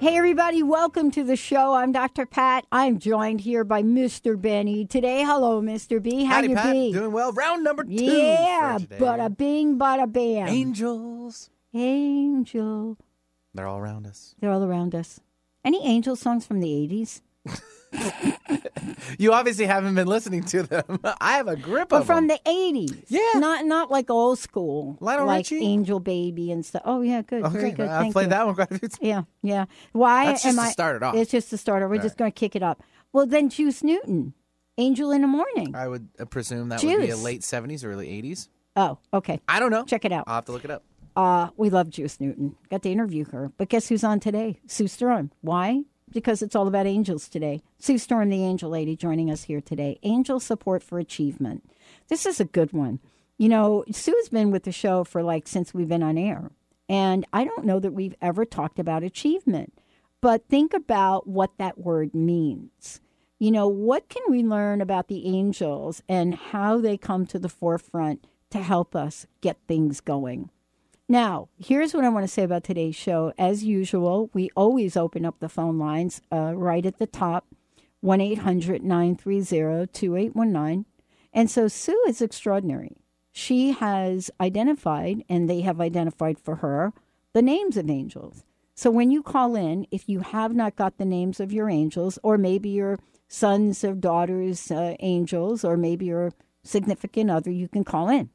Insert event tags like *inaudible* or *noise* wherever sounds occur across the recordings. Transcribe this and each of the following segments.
Hey, everybody, welcome to the show. I'm Dr. Pat. I'm joined here by Mr. Benny today. Hello, Mr. B. How Howdy, you Pat. be? Doing well. Round number two. yeah, bada bing, bada bam. Angels. Angel. They're all around us. They're all around us. Any angel songs from the 80s? *laughs* *laughs* You obviously haven't been listening to them. *laughs* I have a grip But of from them. the 80s. Yeah. Not not like old school. Lionel like Richie? Angel Baby and stuff. Oh, yeah, good. Very good. I've Thank played you. that one quite a few times. Yeah, yeah. Why That's am just to I? start it off. It's just to start it. We're just going to kick it up. Well, then Juice Newton, Angel in the Morning. I would uh, presume that would be a late 70s, early 80s. Oh, okay. I don't know. Check it out. I'll have to look it up. Uh, we love Juice Newton. Got to interview her. But guess who's on today? Sue Storm. Why? Because it's all about angels today. Sue Storm, the angel lady, joining us here today. Angel support for achievement. This is a good one. You know, Sue's been with the show for like since we've been on air. And I don't know that we've ever talked about achievement. But think about what that word means. You know, what can we learn about the angels and how they come to the forefront to help us get things going? Now, here's what I want to say about today's show. As usual, we always open up the phone lines uh, right at the top 1 800 930 2819. And so Sue is extraordinary. She has identified, and they have identified for her, the names of angels. So when you call in, if you have not got the names of your angels, or maybe your sons or daughters' uh, angels, or maybe your significant other, you can call in.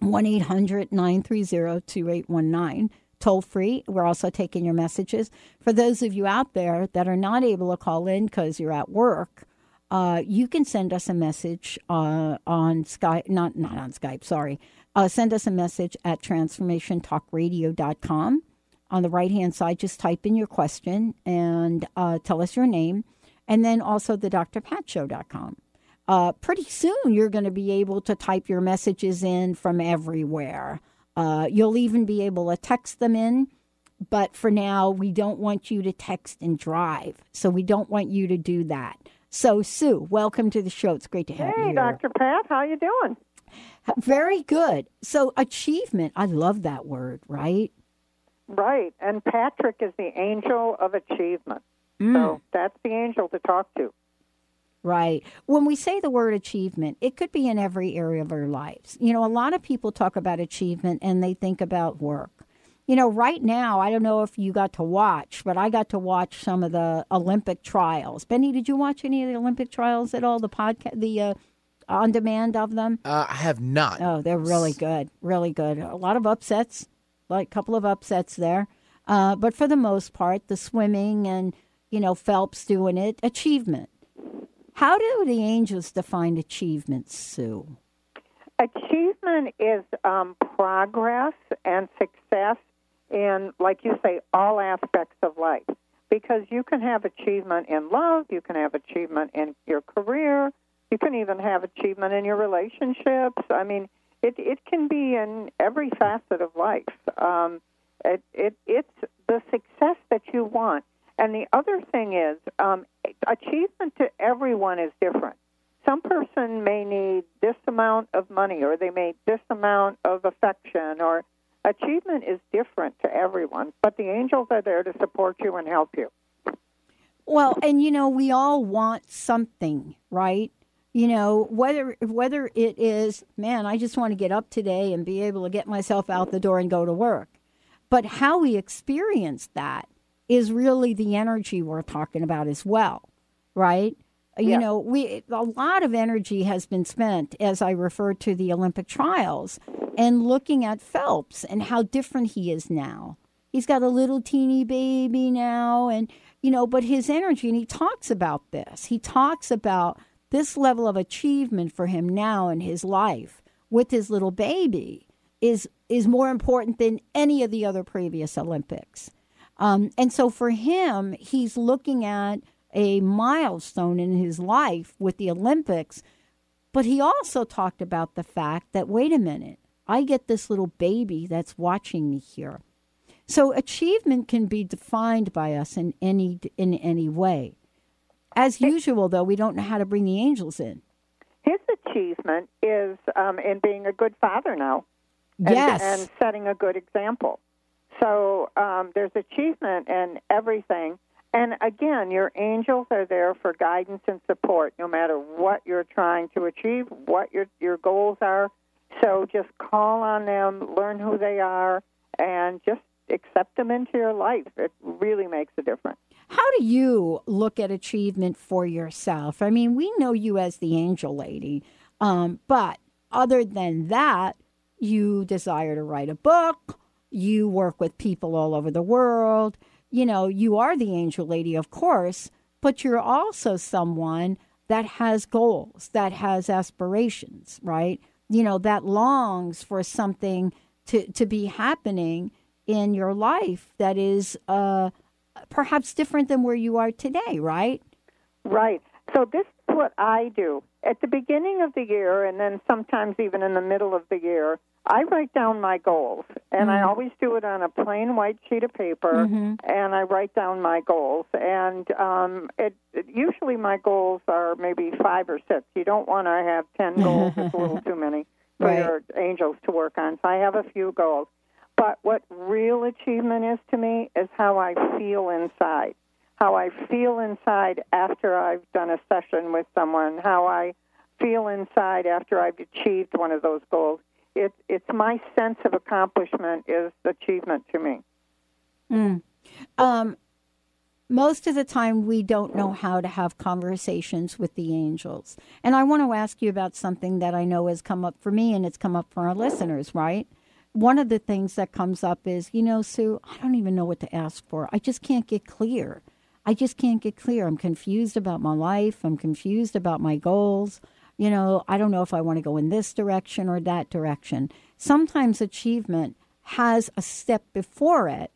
1 800 930 2819. Toll free. We're also taking your messages. For those of you out there that are not able to call in because you're at work, uh, you can send us a message uh, on Skype, not, not on Skype, sorry. Uh, send us a message at transformationtalkradio.com. On the right hand side, just type in your question and uh, tell us your name. And then also the drpatshow.com uh, pretty soon you're going to be able to type your messages in from everywhere. Uh, you'll even be able to text them in. But for now, we don't want you to text and drive. So we don't want you to do that. So, Sue, welcome to the show. It's great to have you Hey. Dr. Pat, how you doing? Very good. So, achievement, I love that word, right? Right, and Patrick is the angel of achievement. Mm. So that's the angel to talk to. Right. When we say the word achievement, it could be in every area of our lives. You know, a lot of people talk about achievement and they think about work. You know, right now, I don't know if you got to watch, but I got to watch some of the Olympic trials. Benny, did you watch any of the Olympic trials at all? The podcast, the uh, on demand of them? Uh, I have not. Oh, they're really good, really good. A lot of upsets, like a couple of upsets there, uh, but for the most part, the swimming and you know Phelps doing it, achievement. How do the angels define achievement, Sue? Achievement is um, progress and success in, like you say, all aspects of life. Because you can have achievement in love, you can have achievement in your career, you can even have achievement in your relationships. I mean, it it can be in every facet of life. Um, it, it it's the success that you want. And the other thing is, um, achievement to everyone is different. Some person may need this amount of money, or they may this amount of affection, or achievement is different to everyone. But the angels are there to support you and help you. Well, and you know, we all want something, right? You know, whether whether it is, man, I just want to get up today and be able to get myself out the door and go to work. But how we experience that is really the energy we're talking about as well, right? You Yeah. know, we a lot of energy has been spent, as I referred to the Olympic trials, and looking at Phelps and how different he is now. He's got a little teeny baby now, and you know, but his energy, and he talks about this. He talks about this level of achievement for him now in his life with his little baby is is more important than any of the other previous Olympics. Um, and so for him, he's looking at a milestone in his life with the Olympics. But he also talked about the fact that, wait a minute, I get this little baby that's watching me here. So achievement can be defined by us in any in any way. As usual, though, we don't know how to bring the angels in. His achievement is um, in being a good father now. and, yes. and setting a good example. So um, there's achievement in everything. And again, your angels are there for guidance and support, no matter what you're trying to achieve, what your your goals are. So just call on them, learn who they are, and just accept them into your life. It really makes a difference. How do you look at achievement for yourself? I mean, we know you as the angel lady, um, but other than that, you desire to write a book, you work with people all over the world. You know, you are the angel lady, of course, but you're also someone that has goals, that has aspirations, right? You know, that longs for something to, to be happening in your life that is uh, perhaps different than where you are today, right? Right. So this is what I do. At the beginning of the year and then sometimes even in the middle of the year, I write down my goals. And I always do it on a plain white sheet of paper and I write down my goals. And um it, it usually my goals are maybe 5 or 6. You don't want to have 10 *laughs* goals. it's a little too many for Right. your angels to work on. So I have a few goals. But what real achievement is to me is how I feel inside. How I feel inside after I've done a session with someone, how I feel inside after I've achieved one of those goals. It, it's my sense of accomplishment is achievement to me. Um, most of the time, we don't know how to have conversations with the angels. And I want to ask you about something that I know has come up for me and it's come up for our listeners, right? One of the things that comes up is, you know, Sue, I don't even know what to ask for. I just can't get clear. I just can't get clear. I'm confused about my life. I'm confused about my goals. You know, I don't know if I want to go in this direction or that direction. Sometimes achievement has a step before it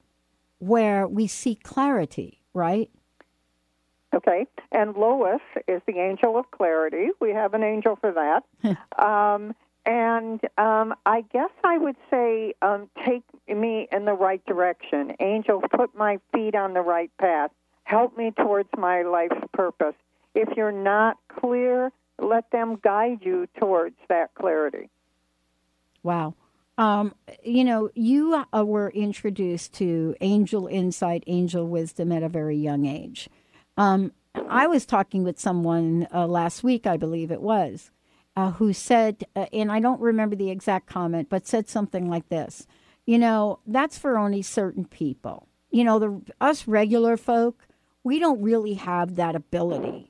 where we seek clarity, right? Okay. And Lois is the angel of clarity. We have an angel for that. *laughs* um, and um, I guess I would say, um, take me in the right direction. Angel, put my feet on the right path. Help me towards my life's purpose. If you're not clear, let them guide you towards that clarity. Wow. Um, you know, you uh, were introduced to angel insight, angel wisdom at a very young age. Um, I was talking with someone uh, last week, I believe it was, uh, who said, uh, and I don't remember the exact comment, but said something like this You know, that's for only certain people. You know, the us regular folk, we don't really have that ability.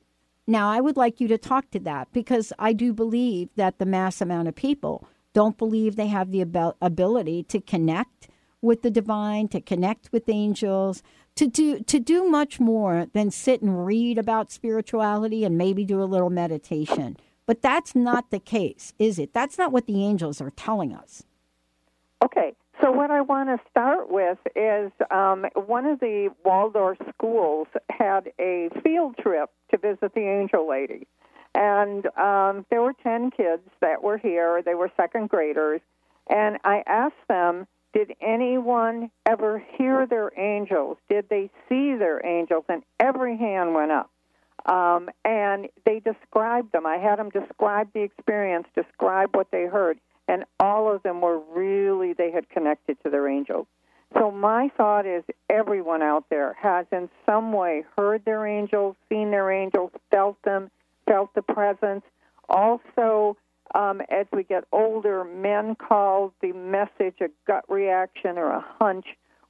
Now, I would like you to talk to that because I do believe that the mass amount of people don't believe they have the abil- ability to connect with the divine, to connect with angels, to do to do much more than sit and read about spirituality and maybe do a little meditation. But that's not the case, is it? That's not what the angels are telling us. Okay, so what I want to start with is um, one of the Waldorf schools had a field trip to visit the Angel Lady. And um, there were 10 kids that were here. They were second graders. And I asked them, did anyone ever hear their angels? Did they see their angels? And every hand went up. Um, and they described them. I had them describe the experience, describe what they heard, and all of them were really, they had connected to their angels. So my thought is everyone out there has in some way heard their angels, seen their angels, felt them, felt the presence. Also, um, as we get older, men call the message a gut reaction or a hunch.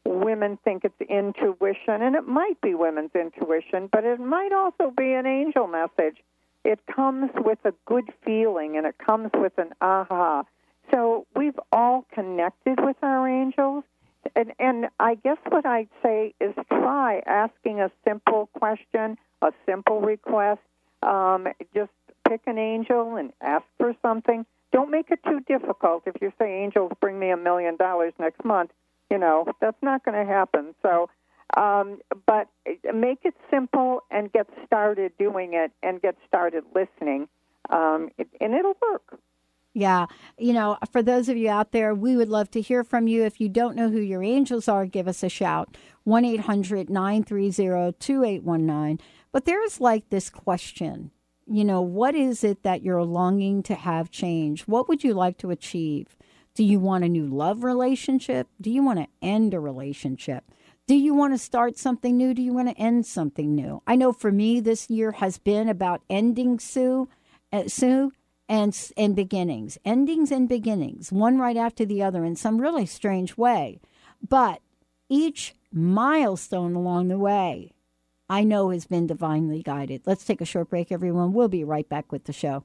women think it's intuition, and it might be women's intuition, but it might also be an angel message. It comes with a good feeling and it comes with an aha. So we've all connected with our angels. And, and I guess what I'd say is try asking a simple question, a simple request. Um, just pick an angel and ask for something. Don't make it too difficult. If you say, Angels, bring me a million dollars next month, you know, that's not going to happen. So, um, but make it simple and get started doing it and get started listening, um, and it'll work. Yeah. You know, for those of you out there, we would love to hear from you. If you don't know who your angels are, give us a shout 1 800 930 2819. But there's like this question you know, what is it that you're longing to have change? What would you like to achieve? Do you want a new love relationship? Do you want to end a relationship? Do you want to start something new? Do you want to end something new? I know for me, this year has been about ending Sue, uh, Sue, and and beginnings, endings and beginnings, one right after the other in some really strange way. But each milestone along the way I know has been divinely guided. Let's take a short break, everyone. We'll be right back with the show.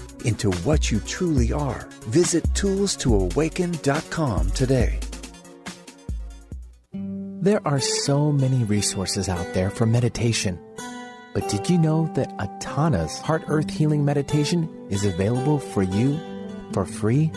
into what you truly are. Visit toolstoawaken.com today. There are so many resources out there for meditation. But did you know that Atana's Heart Earth Healing Meditation is available for you for free?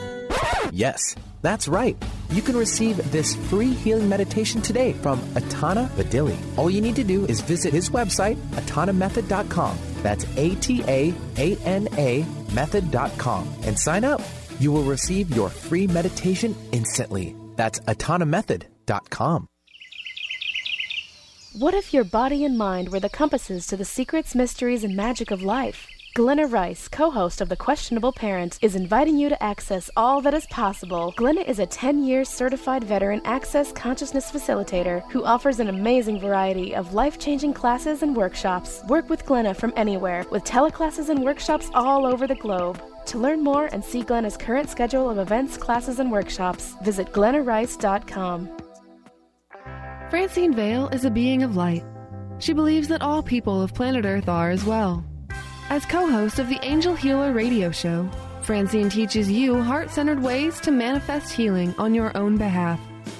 Yes, that's right. You can receive this free healing meditation today from Atana Vadili. All you need to do is visit his website, atanamethod.com. That's A T A A N A method.com and sign up. You will receive your free meditation instantly. That's atanamethod.com. What if your body and mind were the compasses to the secrets, mysteries, and magic of life? Glenna Rice, co host of The Questionable Parent, is inviting you to access all that is possible. Glenna is a 10 year certified veteran access consciousness facilitator who offers an amazing variety of life changing classes and workshops. Work with Glenna from anywhere with teleclasses and workshops all over the globe. To learn more and see Glenna's current schedule of events, classes, and workshops, visit glennarice.com. Francine Vale is a being of light. She believes that all people of planet Earth are as well. As co host of the Angel Healer radio show, Francine teaches you heart centered ways to manifest healing on your own behalf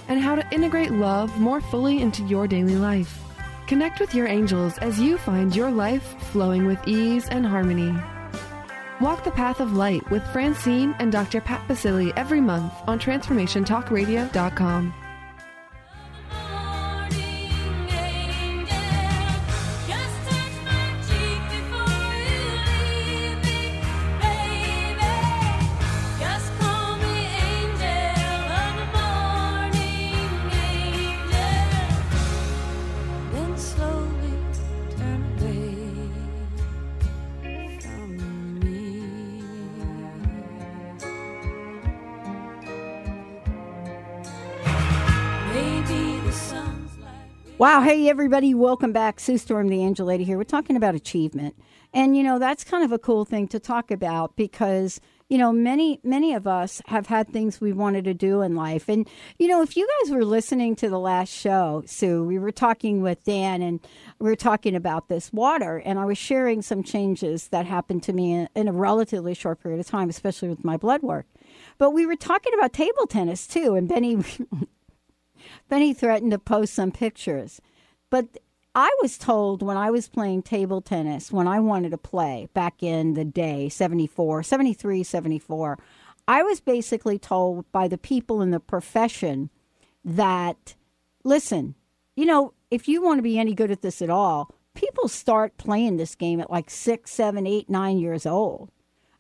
and how to integrate love more fully into your daily life. Connect with your angels as you find your life flowing with ease and harmony. Walk the Path of Light with Francine and Dr. Pat Baccili every month on TransformationTalkRadio.com. Wow. Hey, everybody. Welcome back. Sue Storm, the Angel Lady here. We're talking about achievement. And, you know, that's kind of a cool thing to talk about because, you know, many, many of us have had things we wanted to do in life. And, you know, if you guys were listening to the last show, Sue, we were talking with Dan and we were talking about this water. And I was sharing some changes that happened to me in, a relatively short period of time, especially with my blood work. But we were talking about table tennis too. And Benny *laughs* Then he threatened to post some pictures. But I was told when I was playing table tennis, when I wanted to play back in the day, 74, 73, 74, I was basically told by the people in the profession that, listen, you know, if you want to be any good at this at all, people start playing this game at like six, seven, eight, nine years old.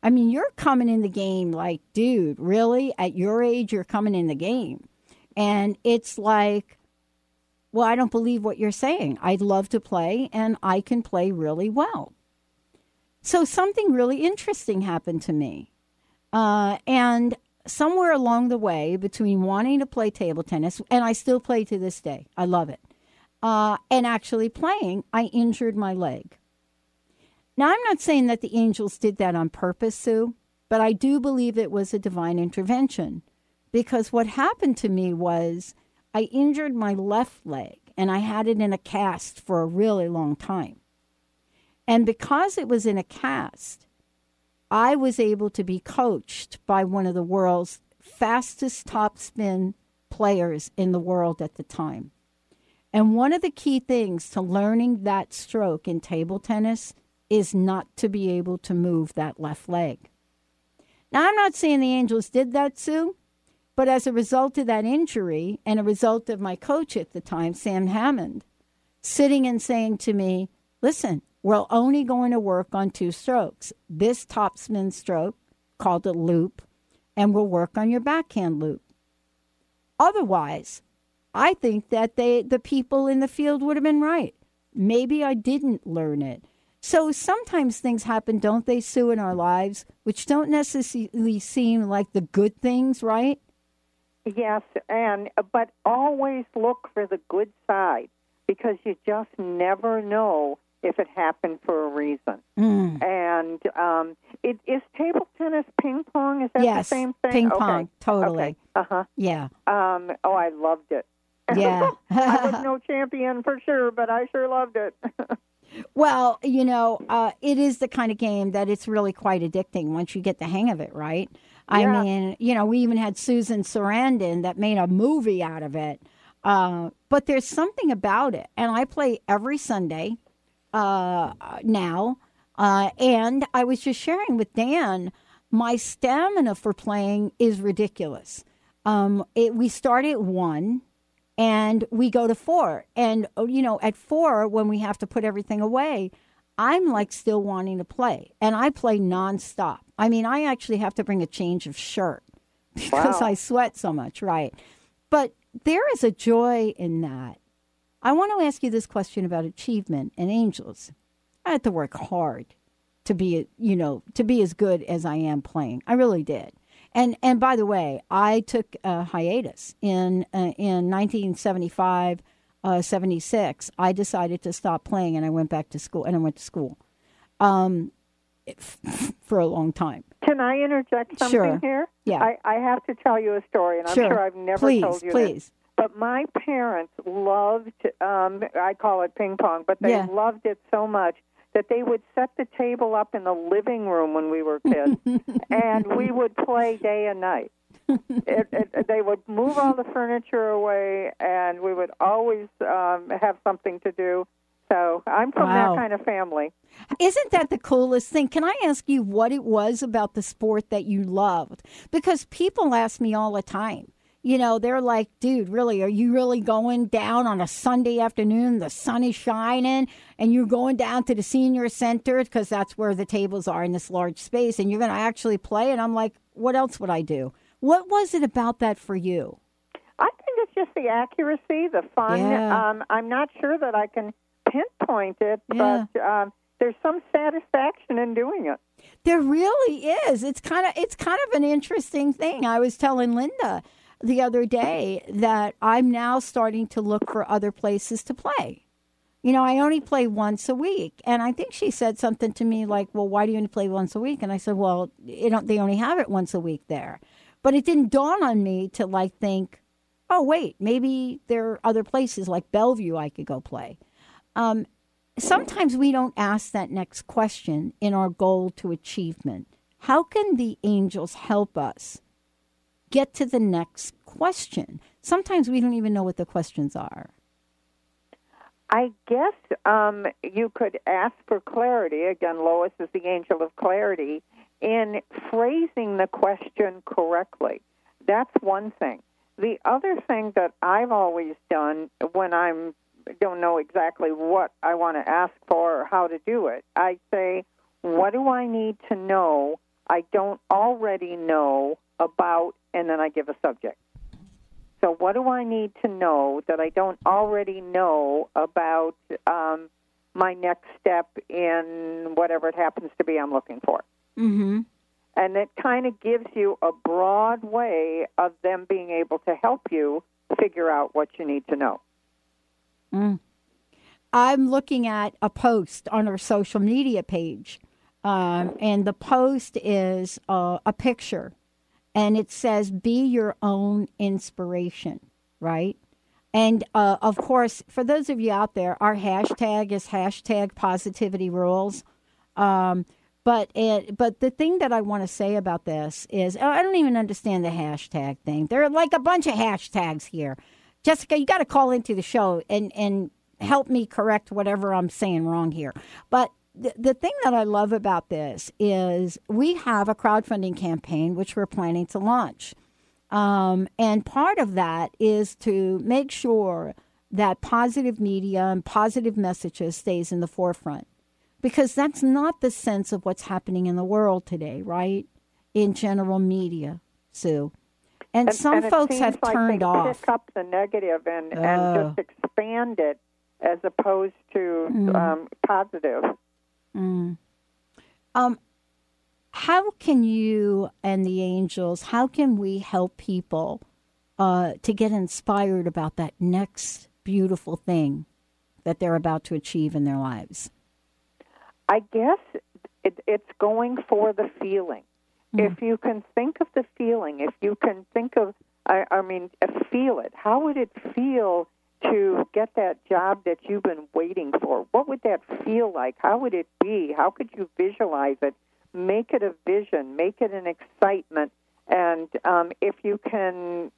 I mean, you're coming in the game like, dude, really? At your age, you're coming in the game. And it's like, well, I don't believe what you're saying. I'd love to play, and I can play really well. So something really interesting happened to me. Uh, and somewhere along the way, between wanting to play table tennis, and I still play to this day, I love it, uh, and actually playing, I injured my leg. Now, I'm not saying that the angels did that on purpose, Sue, but I do believe it was a divine intervention because what happened to me was I injured my left leg and I had it in a cast for a really long time. And because it was in a cast, I was able to be coached by one of the world's fastest topspin players in the world at the time. And one of the key things to learning that stroke in table tennis is not to be able to move that left leg. Now, I'm not saying the Angels did that, Sue. But as a result of that injury and a result of my coach at the time, Sam Hammond, sitting and saying to me, listen, we're only going to work on two strokes this topspin stroke, called a loop, and we'll work on your backhand loop. Otherwise, I think that they, the people in the field would have been right. Maybe I didn't learn it. So sometimes things happen, don't they, Sue, in our lives, which don't necessarily seem like the good things, right? Yes, and but always look for the good side because you just never know if it happened for a reason. Mm. And um, it is table tennis ping pong. Is that yes, the same thing? Ping okay. pong, totally. Okay. Uh huh. Yeah. Um, oh, I loved it. *laughs* Yeah. I was no champion for sure, but I sure loved it. *laughs* well, you know, uh, it is the kind of game that it's really quite addicting once you get the hang of it, right? I Yeah. mean, you know, we even had Susan Sarandon that made a movie out of it. Uh, but there's something about it, and I play every Sunday uh, now. Uh, and I was just sharing with Dan, my stamina for playing is ridiculous. Um, it, we start at one, and we go to four. And oh, you know, at four, when we have to put everything away, I'm like still wanting to play, and I play nonstop. I mean, I actually have to bring a change of shirt *laughs* because Wow. I sweat so much, right? But there is a joy in that. I want to ask you this question about achievement and angels. I had to work hard to be, you know, to be as good as I am playing. I really did. And and by the way, I took a hiatus in uh, in 1975, uh, 76. I decided to stop playing, and I went back to school. And I went to school um, *laughs* for a long time. Can I interject something Sure. here? Yeah. I, I have to tell you a story, and I'm Sure. sure I've never Please, told you please. this. But my parents loved, um, I call it ping pong, but they Yeah. loved it so much that they would set the table up in the living room when we were kids, *laughs* and we would play day and night. It, it, they would move all the furniture away, and we would always um, have something to do. So I'm from Wow. that kind of family. Isn't that the coolest thing? Can I ask you what it was about the sport that you loved? Because people ask me all the time. You know, they're like, dude, really, are you really going down on a Sunday afternoon? The sun is shining, and you're going down to the senior center because that's where the tables are in this large space, and you're going to actually play? And I'm like, what else would I do? What was it about that for you? I think it's just the accuracy, the fun. Yeah. Um, I'm not sure that I can pinpoint it, Yeah. but um, there's some satisfaction in doing it. There really is. It's kind of it's kind of an interesting thing. I was telling Linda the other day that I'm now starting to look for other places to play. You know, I only play once a week, and I think she said something to me like, "Well, why do you only play once a week?" And I said, "Well, they only have it once a week there." But it didn't dawn on me to like think, "Oh, wait, maybe there are other places like Bellevue I could go play." Um, sometimes we don't ask that next question in our goal to achievement. How can the angels help us get to the next question? Sometimes we don't even know what the questions are. I guess um, you could ask for clarity. Again, Lois is the angel of clarity in phrasing the question correctly. That's one thing. The other thing that I've always done when I'm don't know exactly what I want to ask for or how to do it, I say, "What do I need to know? I don't already know about," and then I give a subject. So, what do I need to know that I don't already know about um, my next step in whatever it happens to be I'm looking for? Mm-hmm. And it kind of gives you a broad way of them being able to help you figure out what you need to know. Mm. I'm looking at a post on our social media page, um, and the post is uh, a picture, and it says, "Be your own inspiration." Right, and uh, of course, for those of you out there, our hashtag is hashtag Positivity Rules. Um, but it, but the thing that I want to say about this is I don't even understand the hashtag thing. There are like a bunch of hashtags here. Jessica, you got to call into the show and and help me correct whatever I'm saying wrong here. But the, the thing that I love about this is we have a crowdfunding campaign which we're planning to launch. Um, and part of that is to make sure that positive media and positive messages stays in the forefront because that's not the sense of what's happening in the world today, right? In general media, Sue. And, some and folks have like turned off. pick up the negative and, Oh. and just expand it as opposed to Mm. um, positive. Mm. Um, how can you and the angels? How can we help people uh, to get inspired about that next beautiful thing that they're about to achieve in their lives? I guess it, it's going for the feeling. If you can think of the feeling, if you can think of, I, I mean, uh, feel it. How would it feel to get that job that you've been waiting for? What would that feel like? How would it be? How could you visualize it? Make it a vision. Make it an excitement. And um, if you can,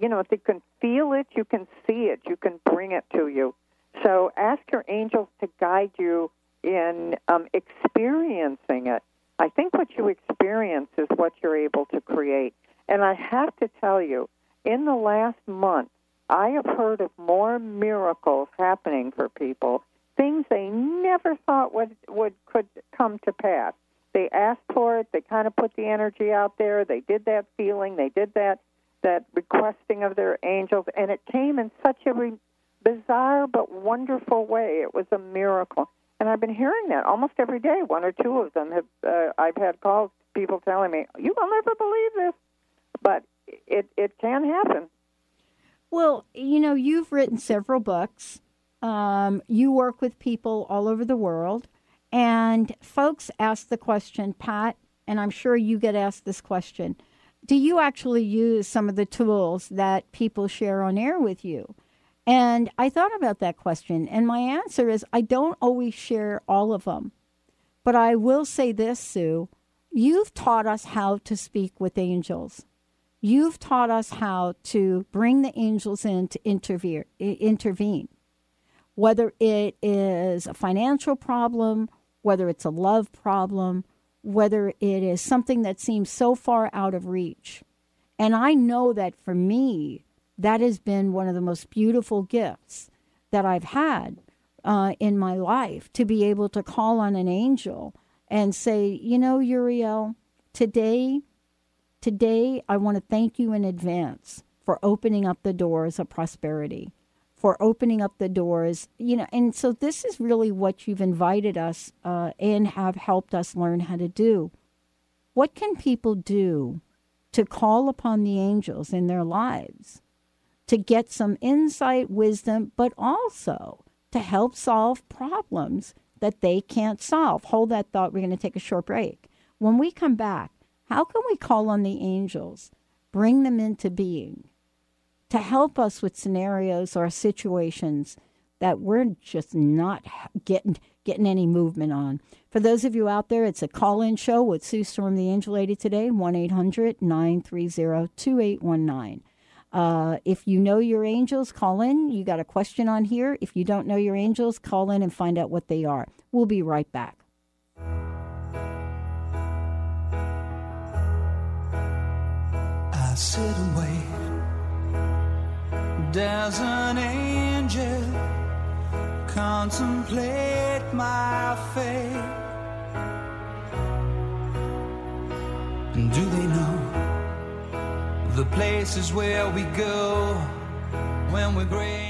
you know, if you can feel it, you can see it. You can bring it to you. So ask your angels to guide you in um, experiencing it. I think what you experience is what you're able to create. And I have to tell you, in the last month, I have heard of more miracles happening for people, things they never thought would, would could come to pass. They asked for it, they kind of put the energy out there, they did that feeling, they did that that requesting of their angels, and it came in such a re- bizarre but wonderful way. It was a miracle. And I've been hearing that almost every day. One or two of them have. Uh, I've had calls, people telling me, "You will never believe this," but it it can happen. Well, you know, you've written several books. Um, you work with people all over the world, and folks ask the question, Pat, and I'm sure you get asked this question: Do you actually use some of the tools that people share on air with you? And I thought about that question, and my answer is I don't always share all of them. But I will say this, Sue you've taught us how to speak with angels. You've taught us how to bring the angels in to intervene. Intervene. whether it is a financial problem, whether it's a love problem, whether it is something that seems so far out of reach. And I know that for me, that has been one of the most beautiful gifts that I've had uh, in my life to be able to call on an angel and say, you know, Uriel, today, today I want to thank you in advance for opening up the doors of prosperity, for opening up the doors, you know. And so this is really what you've invited us uh, and have helped us learn how to do. What can people do to call upon the angels in their lives to get some insight, wisdom, but also to help solve problems that they can't solve. Hold that thought. We're going to take a short break. When we come back, how can we call on the angels, bring them into being to help us with scenarios or situations that we're just not getting getting any movement on? For those of you out there, it's a call-in show with Sue Storm, the Angel Lady today, 1-800-930-2819. Uh, if you know your angels, call in. You got a question on here. If you don't know your angels, call in and find out what they are. We'll be right back. I sit and wait. Does an angel contemplate my fate? Do they know? The places where we go when we're gray.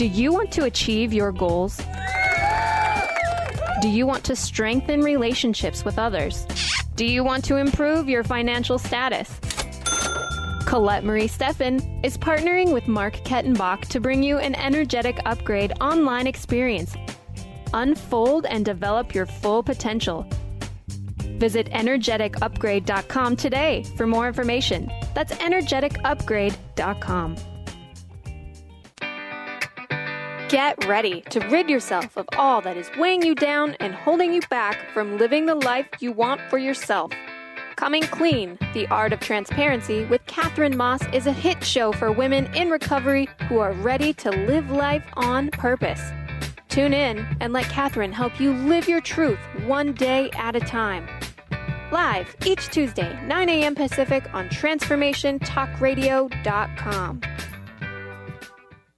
Do you want to achieve your goals? Do you want to strengthen relationships with others? Do you want to improve your financial status? Colette Marie Steffen is partnering with Mark Kettenbach to bring you an energetic upgrade online experience. Unfold and develop your full potential. Visit energeticupgrade.com today for more information. That's energeticupgrade.com. Get ready to rid yourself of all that is weighing you down and holding you back from living the life you want for yourself. Coming Clean, The Art of Transparency with Catherine Moss is a hit show for women in recovery who are ready to live life on purpose. Tune in and let Catherine help you live your truth one day at a time. Live each Tuesday, 9 a.m. Pacific on TransformationTalkRadio.com.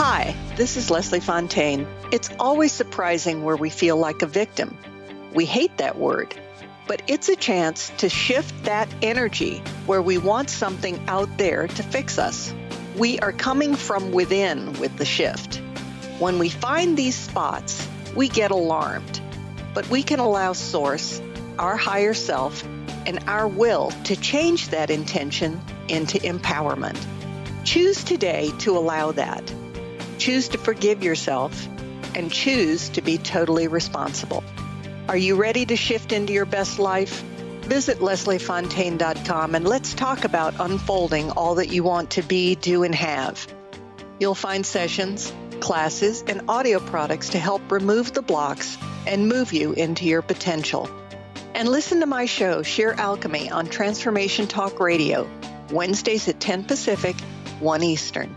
Hi, this is Leslie Fontaine. It's always surprising where we feel like a victim. We hate that word, but it's a chance to shift that energy where we want something out there to fix us. We are coming from within with the shift. When we find these spots, we get alarmed, but we can allow Source, our higher self, and our will to change that intention into empowerment. Choose today to allow that. Choose to forgive yourself and choose to be totally responsible. Are you ready to shift into your best life? Visit lesliefontaine.com and let's talk about unfolding all that you want to be, do, and have. You'll find sessions, classes, and audio products to help remove the blocks and move you into your potential. And listen to my show, Sheer Alchemy, on Transformation Talk Radio, Wednesdays at 10 Pacific, 1 Eastern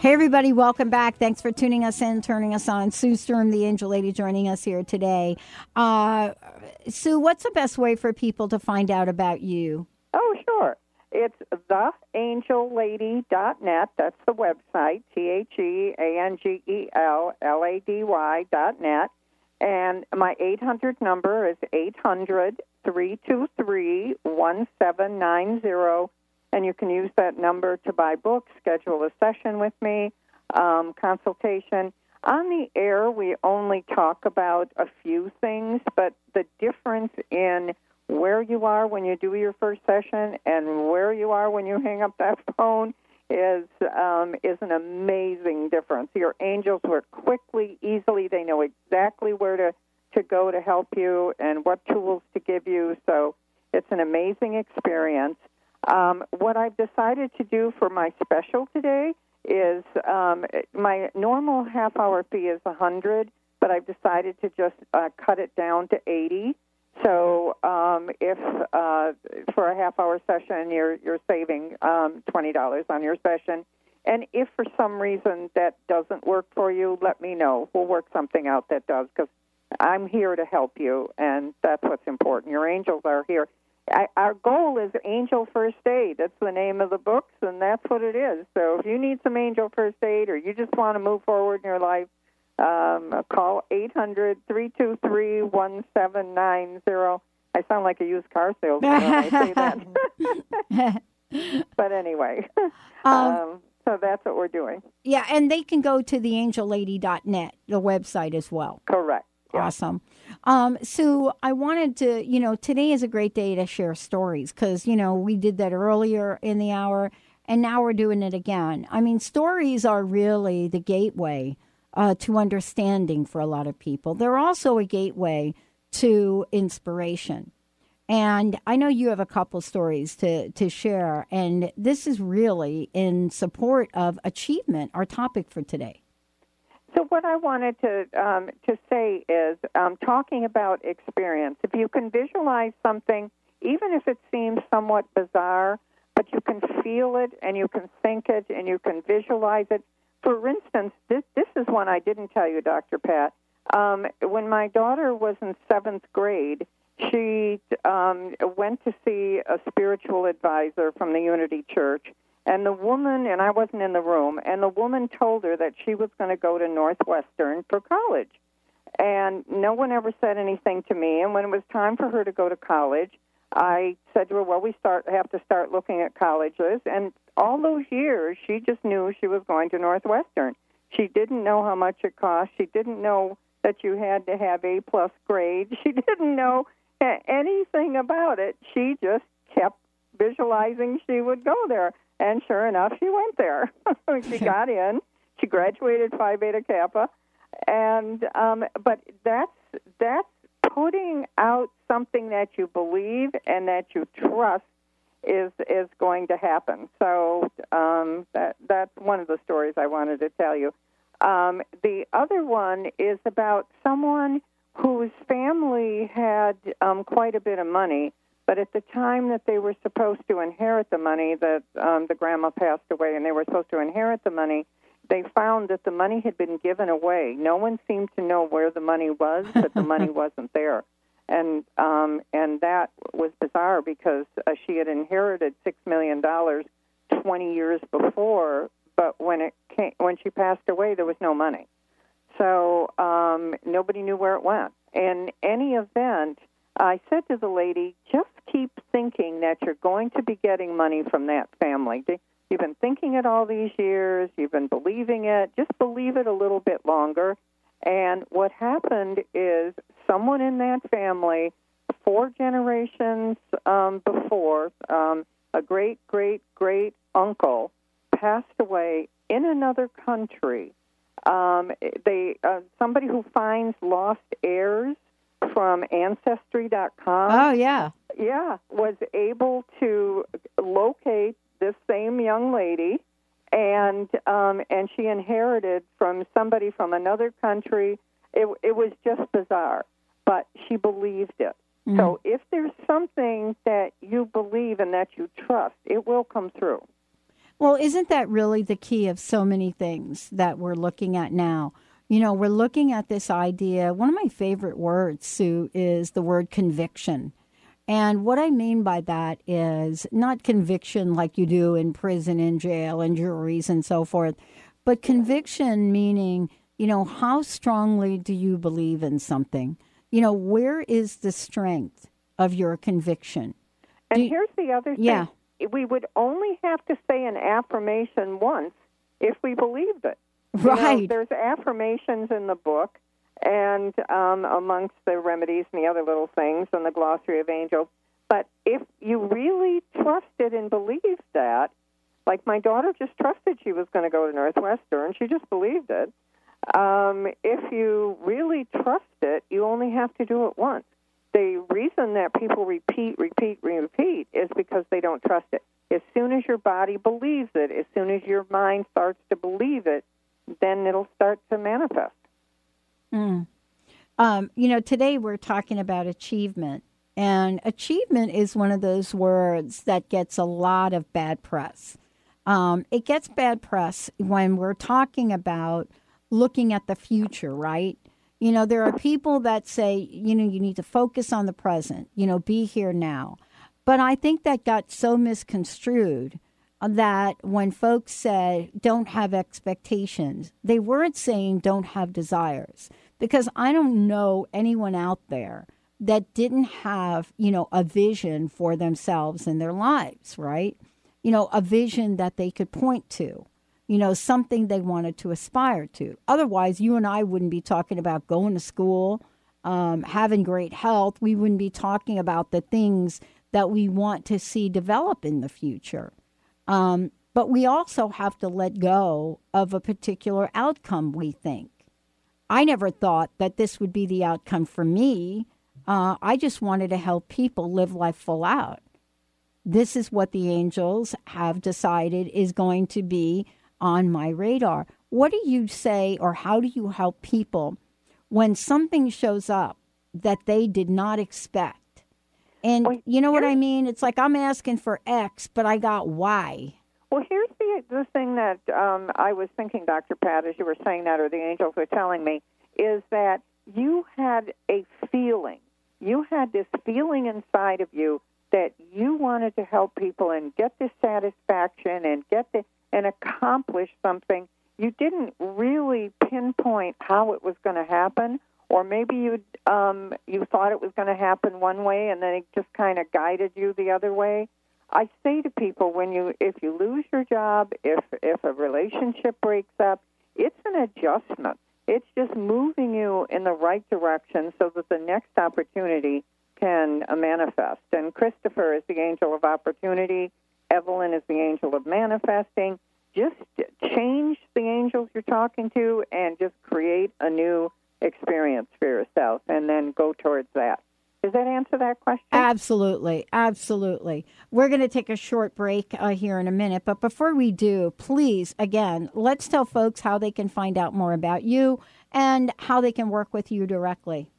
Hey, everybody, welcome back. Thanks for tuning us in, turning us on. Sue Storm, the Angel Lady, joining us here today. Uh, Sue, what's the best way for people to find out about you? Oh, sure. It's theangellady.net. That's the website, T H E A N G E L L A D Y dot net. And my 800 number is 800 323 1790 and you can use that number to buy books, schedule a session with me, um, consultation. On the air, we only talk about a few things, but the difference in where you are when you do your first session and where you are when you hang up that *laughs* phone is um, is an amazing difference. Your angels work quickly, easily. They know exactly where to to go to help you and what tools to give you. So it's an amazing experience. Um, what I've decided to do for my special today is um, my normal half hour fee is a 100 but I've decided to just uh, cut it down to 80 so um, if uh, for a half hour session you're you're saving um, $20 on your session. And if for some reason that doesn't work for you let me know. We'll work something out that does because I'm here to help you and that's what's important. Your angels are here I, our goal is Angel First Aid. That's the name of the books, and that's what it is. So if you need some Angel First Aid or you just want to move forward in your life, um, call eight hundred three two three one seven nine zero. I sound like a used car salesman when I say that. *laughs* but anyway, um, um, so that's what we're doing. Yeah, and they can go to theangellady.net, the website as well. Correct. Yeah. Awesome. Um, Sue, I wanted to, you know, today is a great day to share stories because, you know, we did that earlier in the hour and now we're doing it again. I mean, stories are really the gateway uh, to understanding for a lot of people. They're also a gateway to inspiration. And I know you have a couple stories to, to share, and this is really in support of achievement, our topic for today. So what I wanted to um, to say is um, talking about experience. If you can visualize something, even if it seems somewhat bizarre, but you can feel it and you can think it and you can visualize it. For instance, this this is one I didn't tell you, Dr. Pat. Um, when my daughter was in seventh grade, she um, went to see a spiritual advisor from the Unity Church and the woman, and I wasn't in the room, and the woman told her that she was going to go to Northwestern for college. And no one ever said anything to me. And when it was time for her to go to college, I said to her, "Well, we start have to start looking at colleges." And all those years, she just knew she was going to Northwestern. She didn't know how much it cost. She didn't know that you had to have A plus grades. *laughs* She didn't know anything about it. She just kept visualizing she would go there. And sure enough, she went there. *laughs* she *laughs* got in. She graduated Phi Beta Kappa, and um, but that's that's putting out something that you believe and that you trust is is going to happen. So um, that that's one of the stories I wanted to tell you. Um, the other one is about someone whose family had um, quite a bit of money, but at the time that they were supposed to inherit the money, that um, the grandma passed away, and they were supposed to inherit the money, they found that the money had been given away. No one seemed to know where the money was, but the money *laughs* wasn't there, and um, and that was bizarre because uh, she had inherited six million dollars twenty years before, but when it came, when she passed away, there was no money, so um, nobody knew where it went. In any event, I said to the lady, just keep thinking that you're going to be getting money from that family. You've been thinking it all these years, you've been believing it, just believe it a little bit longer. And what happened is someone in that family, four generations um, before, um, a great, great, great uncle passed away in another country. Um, they uh, somebody who finds lost heirs from Ancestry.com. Oh, yeah. Yeah, was able to locate this same young lady, and um, and she inherited from somebody from another country It it was just bizarre, but she believed it. Mm-hmm. So if there's something that you believe and that you trust, it will come through. Well, isn't that really the key of so many things that we're looking at now? You know, we're looking at this idea. One of my favorite words, Sue, is the word conviction. And what I mean by that is not conviction like you do in prison and jail and juries and so forth, but conviction meaning, you know, how strongly do you believe in something? You know, where is the strength of your conviction? And Do- here's the other thing. Yeah. We would only have to say an affirmation once if we believed it. You know, Right. there's affirmations in the book, and um, amongst the remedies and the other little things and the glossary of angels. But if you really trusted and believed that, like my daughter just trusted she was going to go to Northwestern, she just believed it. Um, if you really trust it, you only have to do it once. The reason that people repeat, repeat, repeat is because they don't trust it. As soon as your body believes it, as soon as your mind starts to believe it, then it'll start to manifest. Mm. Um, you know, today we're talking about achievement, and achievement is one of those words that gets a lot of bad press. Um, it gets bad press when we're talking about looking at the future, right? You know, there are people that say, you know, you need to focus on the present, you know, be here now. But I think that got so misconstrued that when folks said don't have expectations, they weren't saying don't have desires. Because I don't know anyone out there that didn't have, you know, a vision for themselves and their lives, right? You know, a vision that they could point to, you know, something they wanted to aspire to. Otherwise, you and I wouldn't be talking about going to school, um, having great health. We wouldn't be talking about the things that we want to see develop in the future. Um, but we also have to let go of a particular outcome, we think. I never thought that this would be the outcome for me. Uh, I just wanted to help people live life full out. This is what the angels have decided is going to be on my radar. What do you say, or how do you help people when something shows up that they did not expect? And you know what I mean? It's like I'm asking for X, but I got Y. Well, here's the the thing that um, I was thinking, Dr. Pat, as you were saying that, or the angels were telling me, is that you had a feeling. You had this feeling inside of you that you wanted to help people and get this satisfaction and get the and accomplish something. You didn't really pinpoint how it was going to happen, or maybe you um, you thought it was going to happen one way, and then it just kind of guided you the other way. I say to people when you if you lose your job, if if a relationship breaks up, it's an adjustment. It's just moving you in the right direction so that the next opportunity can manifest. And Christopher is the angel of opportunity. Evelyn is the angel of manifesting. Just change the angels you're talking to and just create a new experience for yourself and then go towards that. Does that answer that question? Absolutely, absolutely. We're going to take a short break uh, here in a minute, but before we do, please, again, let's tell folks how they can find out more about you and how they can work with you directly.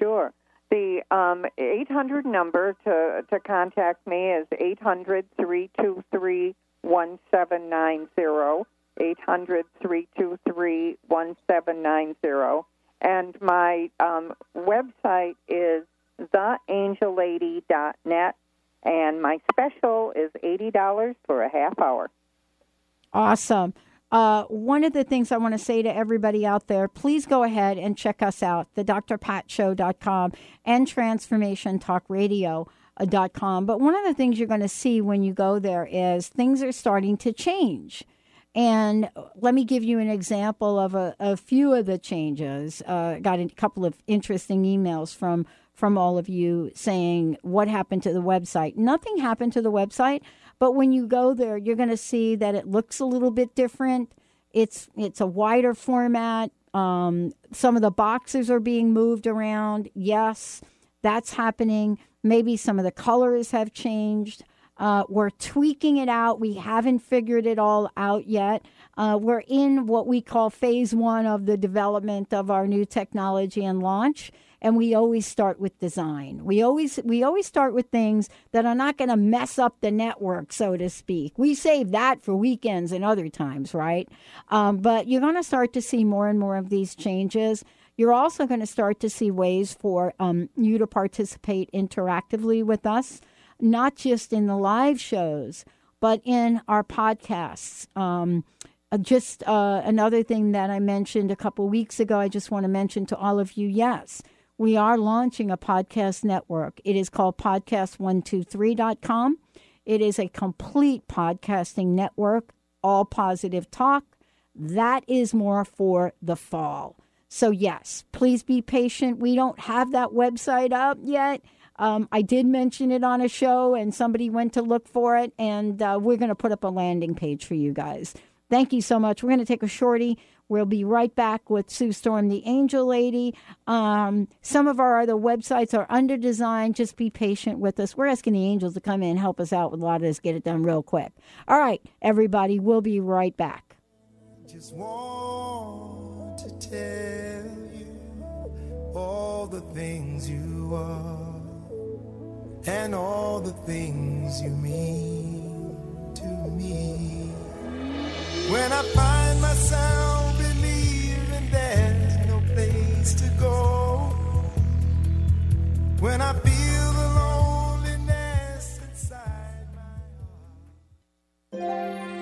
Sure. The um, 800 number to, to contact me is 800 323 1790. 800 323 1790. And my um, website is theangellady.net. And my special is $80 for a half hour. Awesome. Uh, one of the things I want to say to everybody out there, please go ahead and check us out, the drpatshow.com and transformationtalkradio.com. But one of the things you're going to see when you go there is things are starting to change. And let me give you an example of a, a few of the changes. Uh, got a couple of interesting emails from from all of you saying what happened to the website. Nothing happened to the website, but when you go there, you're going to see that it looks a little bit different. It's it's a wider format. Um, some of the boxes are being moved around. Yes, that's happening. Maybe some of the colors have changed. Uh, we're tweaking it out. We haven't figured it all out yet. Uh, we're in what we call phase one of the development of our new technology and launch and we always start with design. We always we always start with things that are not going to mess up the network, so to speak. We save that for weekends and other times, right? Um, but you're going to start to see more and more of these changes. You're also going to start to see ways for um, you to participate interactively with us, not just in the live shows, but in our podcasts. Um, uh, just uh, another thing that I mentioned a couple weeks ago, I just want to mention to all of you yes, we are launching a podcast network. It is called podcast123.com. It is a complete podcasting network, all positive talk. That is more for the fall. So, yes, please be patient. We don't have that website up yet. Um, I did mention it on a show, and somebody went to look for it, and uh, we're going to put up a landing page for you guys. Thank you so much. We're going to take a shorty. We'll be right back with Sue Storm, the Angel Lady. Um, some of our other websites are under design. Just be patient with us. We're asking the angels to come in and help us out with a lot of this, get it done real quick. All right, everybody, we'll be right back. Just want to tell you all the things you are and all the things you mean to me. When I find myself believing there's no place to go, when I feel the loneliness inside my heart.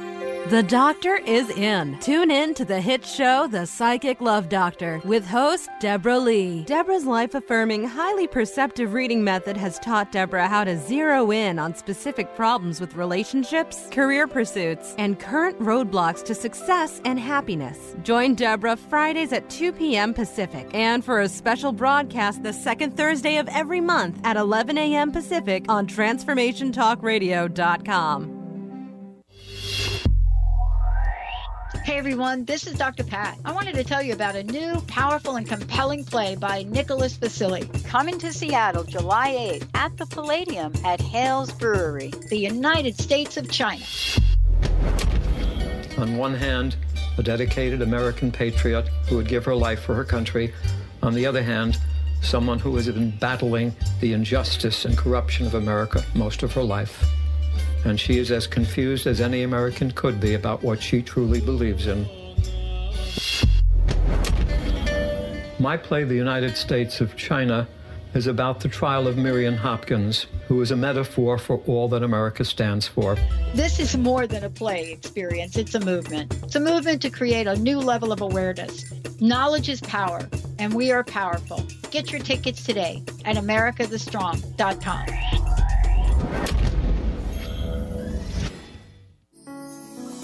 The doctor is in. Tune in to the hit show, The Psychic Love Doctor, with host Deborah Lee. Deborah's life affirming, highly perceptive reading method has taught Deborah how to zero in on specific problems with relationships, career pursuits, and current roadblocks to success and happiness. Join Deborah Fridays at 2 p.m. Pacific and for a special broadcast the second Thursday of every month at 11 a.m. Pacific on TransformationTalkRadio.com. Hey everyone, this is Dr. Pat. I wanted to tell you about a new, powerful, and compelling play by Nicholas Baccili. Coming to Seattle July 8th at the Palladium at Hales Brewery. The United States of China. On one hand, a dedicated American patriot who would give her life for her country. On the other hand, someone who has been battling the injustice and corruption of America most of her life and she is as confused as any American could be about what she truly believes in. My play, The United States of China, is about the trial of Miriam Hopkins, who is a metaphor for all that America stands for. This is more than a play experience, it's a movement. It's a movement to create a new level of awareness. Knowledge is power, and we are powerful. Get your tickets today at americathestrong.com.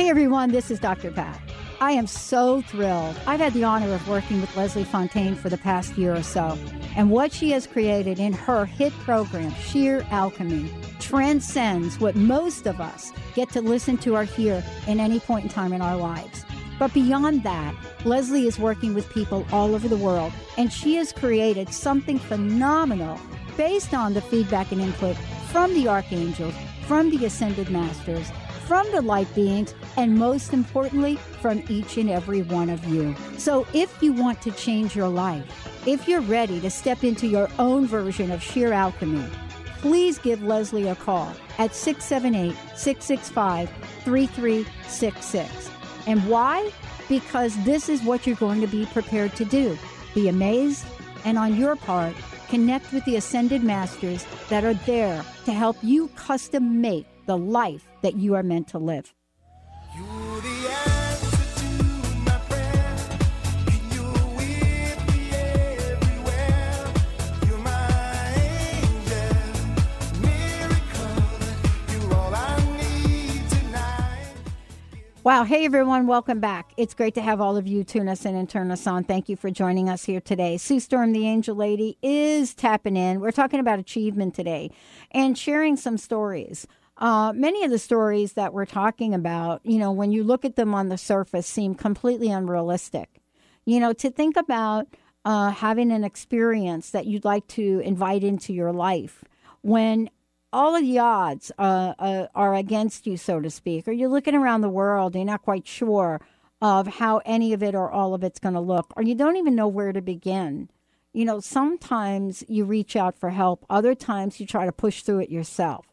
Hey everyone, this is Dr. Pat. I am so thrilled. I've had the honor of working with Leslie Fontaine for the past year or so, and what she has created in her hit program, Sheer Alchemy, transcends what most of us get to listen to or hear in any point in time in our lives. But beyond that, Leslie is working with people all over the world, and she has created something phenomenal based on the feedback and input from the archangels, from the ascended masters, from the light beings, and most importantly, from each and every one of you. So if you want to change your life, if you're ready to step into your own version of sheer alchemy, please give Leslie a call at 678 665 3366. And why? Because this is what you're going to be prepared to do. Be amazed, and on your part, connect with the ascended masters that are there to help you custom make the life that you are meant to live. Wow. Hey, everyone. Welcome back. It's great to have all of you tune us in and turn us on. Thank you for joining us here today. Sue Storm, the Angel Lady, is tapping in. We're talking about achievement today and sharing some stories. Uh, many of the stories that we're talking about, you know, when you look at them on the surface, seem completely unrealistic. You know, to think about uh, having an experience that you'd like to invite into your life when all of the odds uh, uh, are against you, so to speak, or you're looking around the world, and you're not quite sure of how any of it or all of it's going to look, or you don't even know where to begin. You know, sometimes you reach out for help, other times you try to push through it yourself.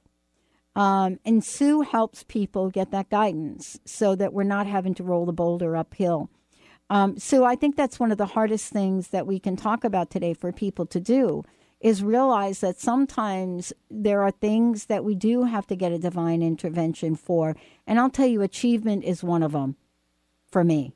Um, and Sue helps people get that guidance so that we're not having to roll the boulder uphill. Um, Sue, I think that's one of the hardest things that we can talk about today for people to do is realize that sometimes there are things that we do have to get a divine intervention for. And I'll tell you, achievement is one of them for me.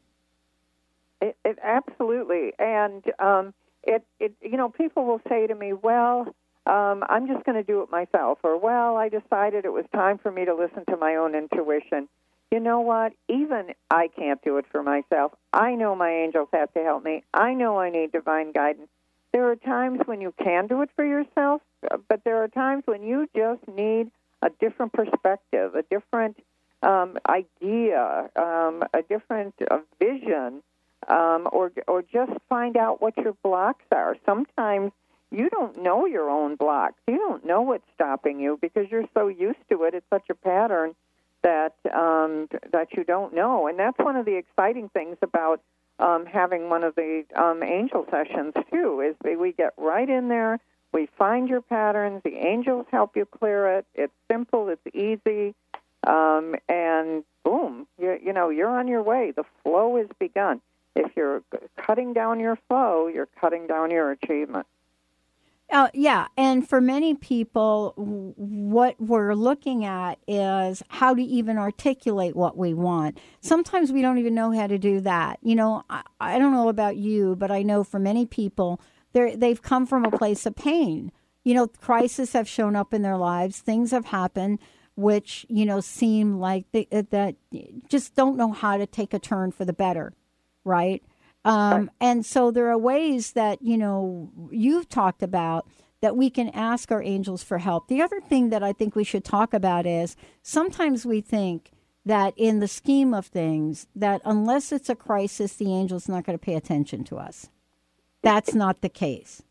It, it absolutely, and um, it, it, you know, people will say to me, "Well, um, I'm just going to do it myself," or "Well, I decided it was time for me to listen to my own intuition." You know what? Even I can't do it for myself. I know my angels have to help me. I know I need divine guidance. There are times when you can do it for yourself, but there are times when you just need a different perspective, a different um, idea, um, a different uh, vision, um, or or just find out what your blocks are. Sometimes you don't know your own blocks. You don't know what's stopping you because you're so used to it. It's such a pattern that um, that you don't know, and that's one of the exciting things about um, having one of the um, angel sessions too. Is that we get right in there, we find your patterns, the angels help you clear it. It's simple, it's easy, um, and boom, you, you know you're on your way. The flow is begun. If you're cutting down your flow, you're cutting down your achievement. Uh, yeah, and for many people, what we're looking at is how to even articulate what we want. Sometimes we don't even know how to do that. You know, I, I don't know about you, but I know for many people, they they've come from a place of pain. You know, crises have shown up in their lives. Things have happened which you know seem like they, that just don't know how to take a turn for the better, right? Um, and so there are ways that, you know, you've talked about that we can ask our angels for help. The other thing that I think we should talk about is sometimes we think that in the scheme of things, that unless it's a crisis, the angel's are not going to pay attention to us. That's not the case.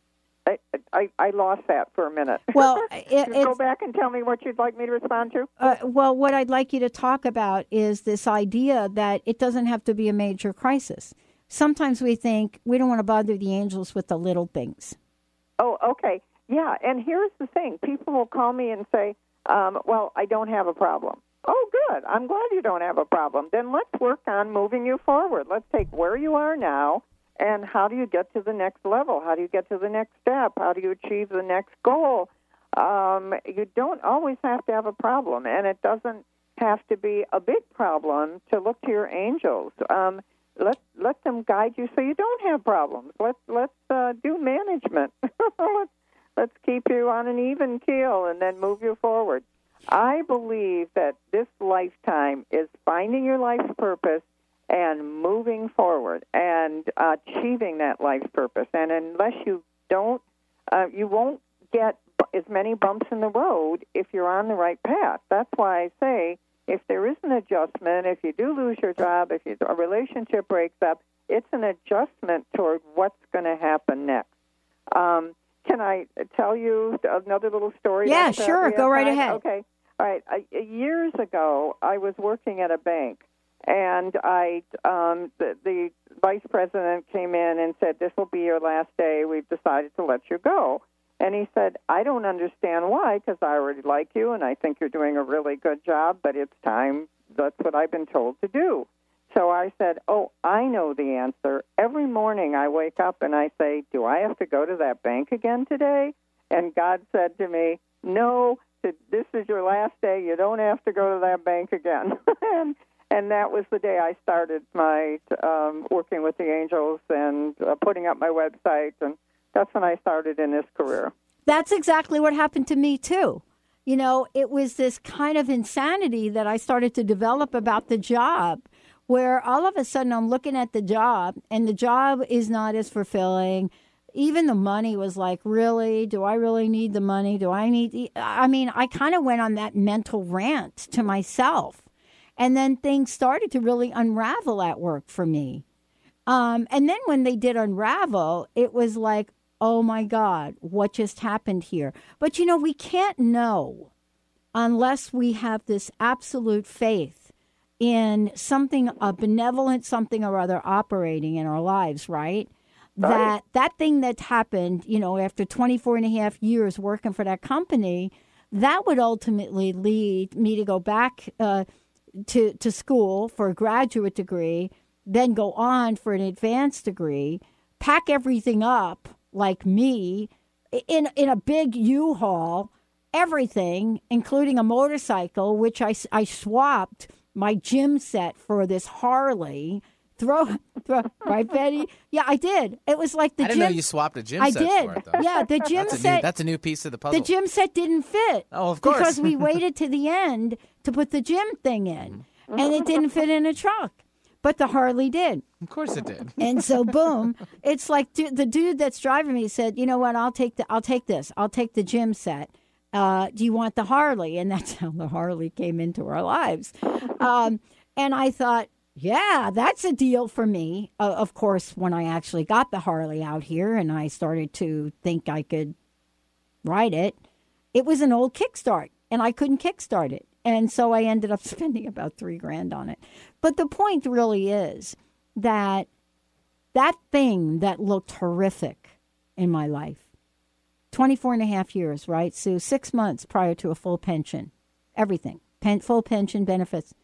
I, I, I lost that for a minute. Well, *laughs* it, go back and tell me what you'd like me to respond to. Uh, well, what I'd like you to talk about is this idea that it doesn't have to be a major crisis sometimes we think we don't want to bother the angels with the little things. Oh, okay. Yeah, and here's the thing people will call me and say, um, Well, I don't have a problem. Oh, good. I'm glad you don't have a problem. Then let's work on moving you forward. Let's take where you are now and how do you get to the next level? How do you get to the next step? How do you achieve the next goal? Um, you don't always have to have a problem, and it doesn't have to be a big problem to look to your angels. Um, let let them guide you so you don't have problems. Let's let's uh, do management. *laughs* let's let's keep you on an even keel and then move you forward. I believe that this lifetime is finding your life's purpose and moving forward and achieving that life's purpose. And unless you don't, uh, you won't get as many bumps in the road if you're on the right path. That's why I say if there is an adjustment, if you do lose your job, if you, a relationship breaks up, it's an adjustment toward what's going to happen next. Um, can I tell you another little story? Yeah, sure. Go right time? ahead. Okay. All right. Uh, years ago, I was working at a bank, and I um, the, the vice president came in and said, "This will be your last day. We've decided to let you go." And he said, I don't understand why, because I already like you and I think you're doing a really good job, but it's time. That's what I've been told to do. So I said, Oh, I know the answer. Every morning I wake up and I say, Do I have to go to that bank again today? And God said to me, No, this is your last day. You don't have to go to that bank again. *laughs* and and that was the day I started my um, working with the angels and uh, putting up my website and that's when I started in this career. That's exactly what happened to me, too. You know, it was this kind of insanity that I started to develop about the job where all of a sudden I'm looking at the job and the job is not as fulfilling. Even the money was like, really? Do I really need the money? Do I need? The-? I mean, I kind of went on that mental rant to myself. And then things started to really unravel at work for me. Um, and then when they did unravel, it was like, oh my God, what just happened here? But you know, we can't know unless we have this absolute faith in something, a benevolent something or other operating in our lives, right? That that thing that happened, you know, after 24 and a half years working for that company, that would ultimately lead me to go back uh, to to school for a graduate degree, then go on for an advanced degree, pack everything up like me in in a big U-Haul, everything, including a motorcycle, which I, I swapped my gym set for this Harley. Throw, *laughs* throw, right, Betty? Yeah, I did. It was like the I didn't gym. know you swapped a gym I set did. for it, though. Yeah, the gym that's a set. New, that's a new piece of the puzzle. The gym set didn't fit. Oh, of course. Because we *laughs* waited to the end to put the gym thing in, mm-hmm. and it didn't fit in a truck. But the Harley did. Of course it did. And so, *laughs* boom! It's like du- the dude that's driving me said, "You know what? I'll take the I'll take this. I'll take the gym set. Uh, do you want the Harley?" And that's *laughs* how the Harley came into our lives. Um, and I thought, yeah, that's a deal for me. Uh, of course, when I actually got the Harley out here and I started to think I could ride it, it was an old kickstart and I couldn't kickstart it. And so I ended up *laughs* spending about three grand on it. But the point really is that that thing that looked horrific in my life 24 and a half years, right? So six months prior to a full pension, everything, pen, full pension benefits.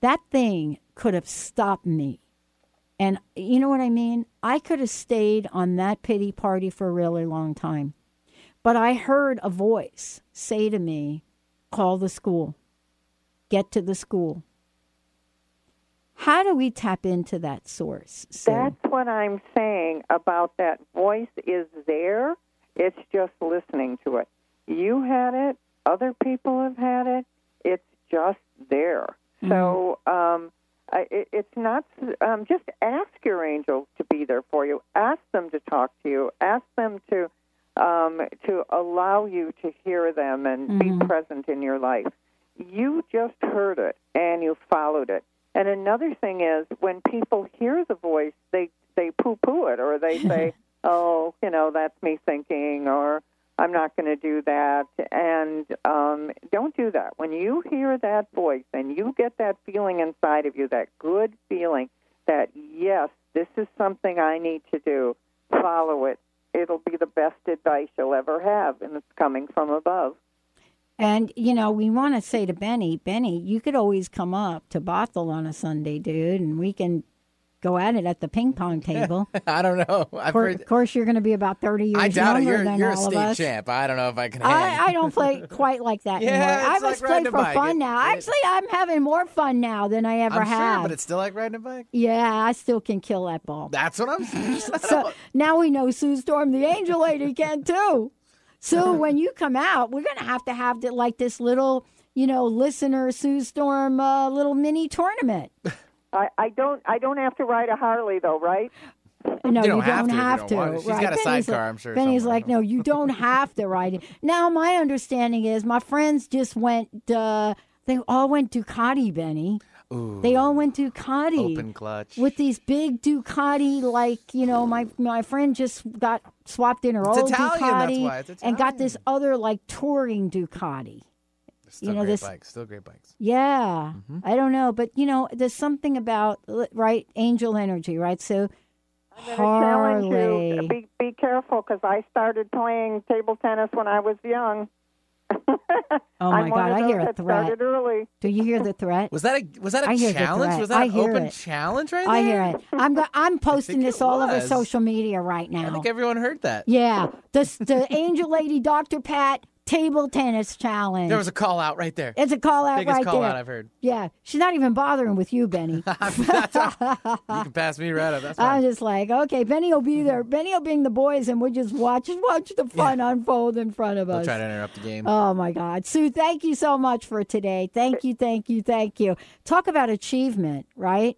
That thing could have stopped me. And you know what I mean? I could have stayed on that pity party for a really long time. But I heard a voice say to me, call the school, get to the school. How do we tap into that source? Sue? That's what I'm saying about that voice is there. It's just listening to it. You had it, other people have had it. It's just there. So um, it, it's not um, just ask your angels to be there for you. Ask them to talk to you. Ask them to um, to allow you to hear them and be present in your life. You just heard it and you followed it. And another thing is when people hear the voice, they they poo poo it or they say, *laughs* "Oh, you know, that's me thinking," or "I'm not going to do that." And um, don't do that. When you hear that voice and you get that feeling inside of you, that good feeling that yes, this is something I need to do, follow it. It'll be the best advice you'll ever have, and it's coming from above. And you know, we want to say to Benny, Benny, you could always come up to Bothell on a Sunday, dude, and we can go at it at the ping pong *laughs* table. I don't know. I've of, course, heard, of course, you're going to be about thirty years I doubt it. younger You're, than you're a all state champ. I don't know if I can. I, I don't play *laughs* quite like that Yeah, anymore. I must like play for bike. fun It- now. it- Actually, I'm having more fun now than I ever I'm have. sure, but it's still like riding a bike. yeah, I still can kill that ball. That's what I'm saying. *laughs* so now we know Sue Storm, the angel lady, can too. So when you come out, we're going to have to have the, like this little, you know, listener Sue Storm uh, little mini tournament. I, I don't I don't have to ride a Harley though, right? No, You don't you have don't to if you have don't to. want to. She's right. got a Benny's sidecar, like, I'm sure, Benny's somewhere. like, no, you don't *laughs* have to ride it. Now, my understanding is my friends just went. Uh, they all went Ducati, Benny. Ooh, They all went Ducati. Open clutch. With these big Ducati, like you know, my my friend just got swapped in her It's old Italian, that's Ducati why. It's and got this other like touring Ducati. Still you know great this bikes. Still great bikes. yeah, Mm-hmm. I don't know, but you know, there's something about right angel energy, right? So I'm gonna challenge Harley. you. Be be careful because I started playing table tennis when I was young. Oh my I'm one God, of I those hear a threat. started early. Do you hear the threat? Was that a was that a I challenge? Was that I an hear open it. challenge right I hear it. I'm go- I'm *laughs* posting this it all over social media right now. I think everyone heard that. yeah, the the angel lady, Doctor Pat, table tennis challenge. There was a call out right there. It's a call out Biggest right call there. out I've heard. Yeah, she's not even bothering with you, Benny. *laughs* You can pass me right up. That's *laughs* fine. I'm just like, okay, Benny will be there. Benny will bring the boys, and we'll just watch watch the fun unfold in front of They'll us. try to interrupt the game. Oh my God, Sue! Thank you so much for today. Thank you, thank you, thank you. Talk about achievement, right?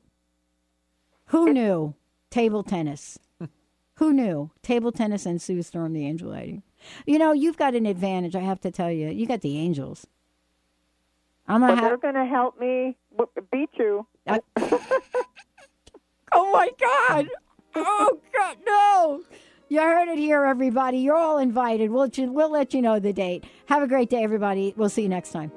Who knew table tennis? *laughs* Who knew table tennis and Sue Storm, the Angel Lady? You know, you've got an advantage. I have to tell you, you got the angels. I'm gonna have. they're going to help me beat you. *laughs* Oh my God! Oh God, no! You heard it here, everybody. You're all invited. We'll we'll let you know the date. Have a great day, everybody. We'll see you next time.